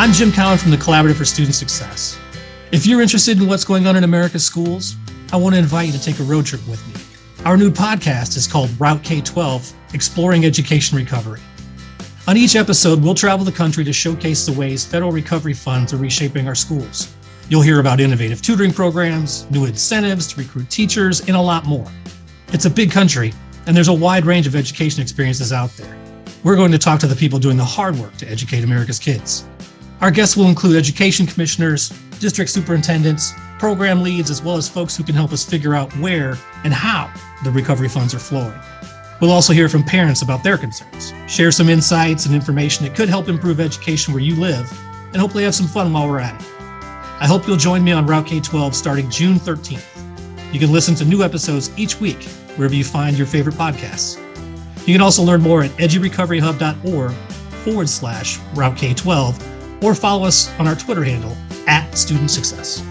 I'm Jim Cowen from the Collaborative for Student Success. If you're interested in what's going on in America's schools, I want to invite you to take a road trip with me. Our new podcast is called Route K 12 Exploring Education Recovery. On each episode, we'll travel the country to showcase the ways federal recovery funds are reshaping our schools. You'll hear about innovative tutoring programs, new incentives to recruit teachers, and a lot more. It's a big country, and there's a wide range of education experiences out there. We're going to talk to the people doing the hard work to educate America's kids. Our guests will include education commissioners, district superintendents, program leads, as well as folks who can help us figure out where and how the recovery funds are flowing. We'll also hear from parents about their concerns, share some insights and information that could help improve education where you live, and hopefully have some fun while we're at it. I hope you'll join me on Route K12 starting June 13th. You can listen to new episodes each week wherever you find your favorite podcasts. You can also learn more at edurecoveryhub.org forward slash Route K12 or follow us on our Twitter handle at Student Success.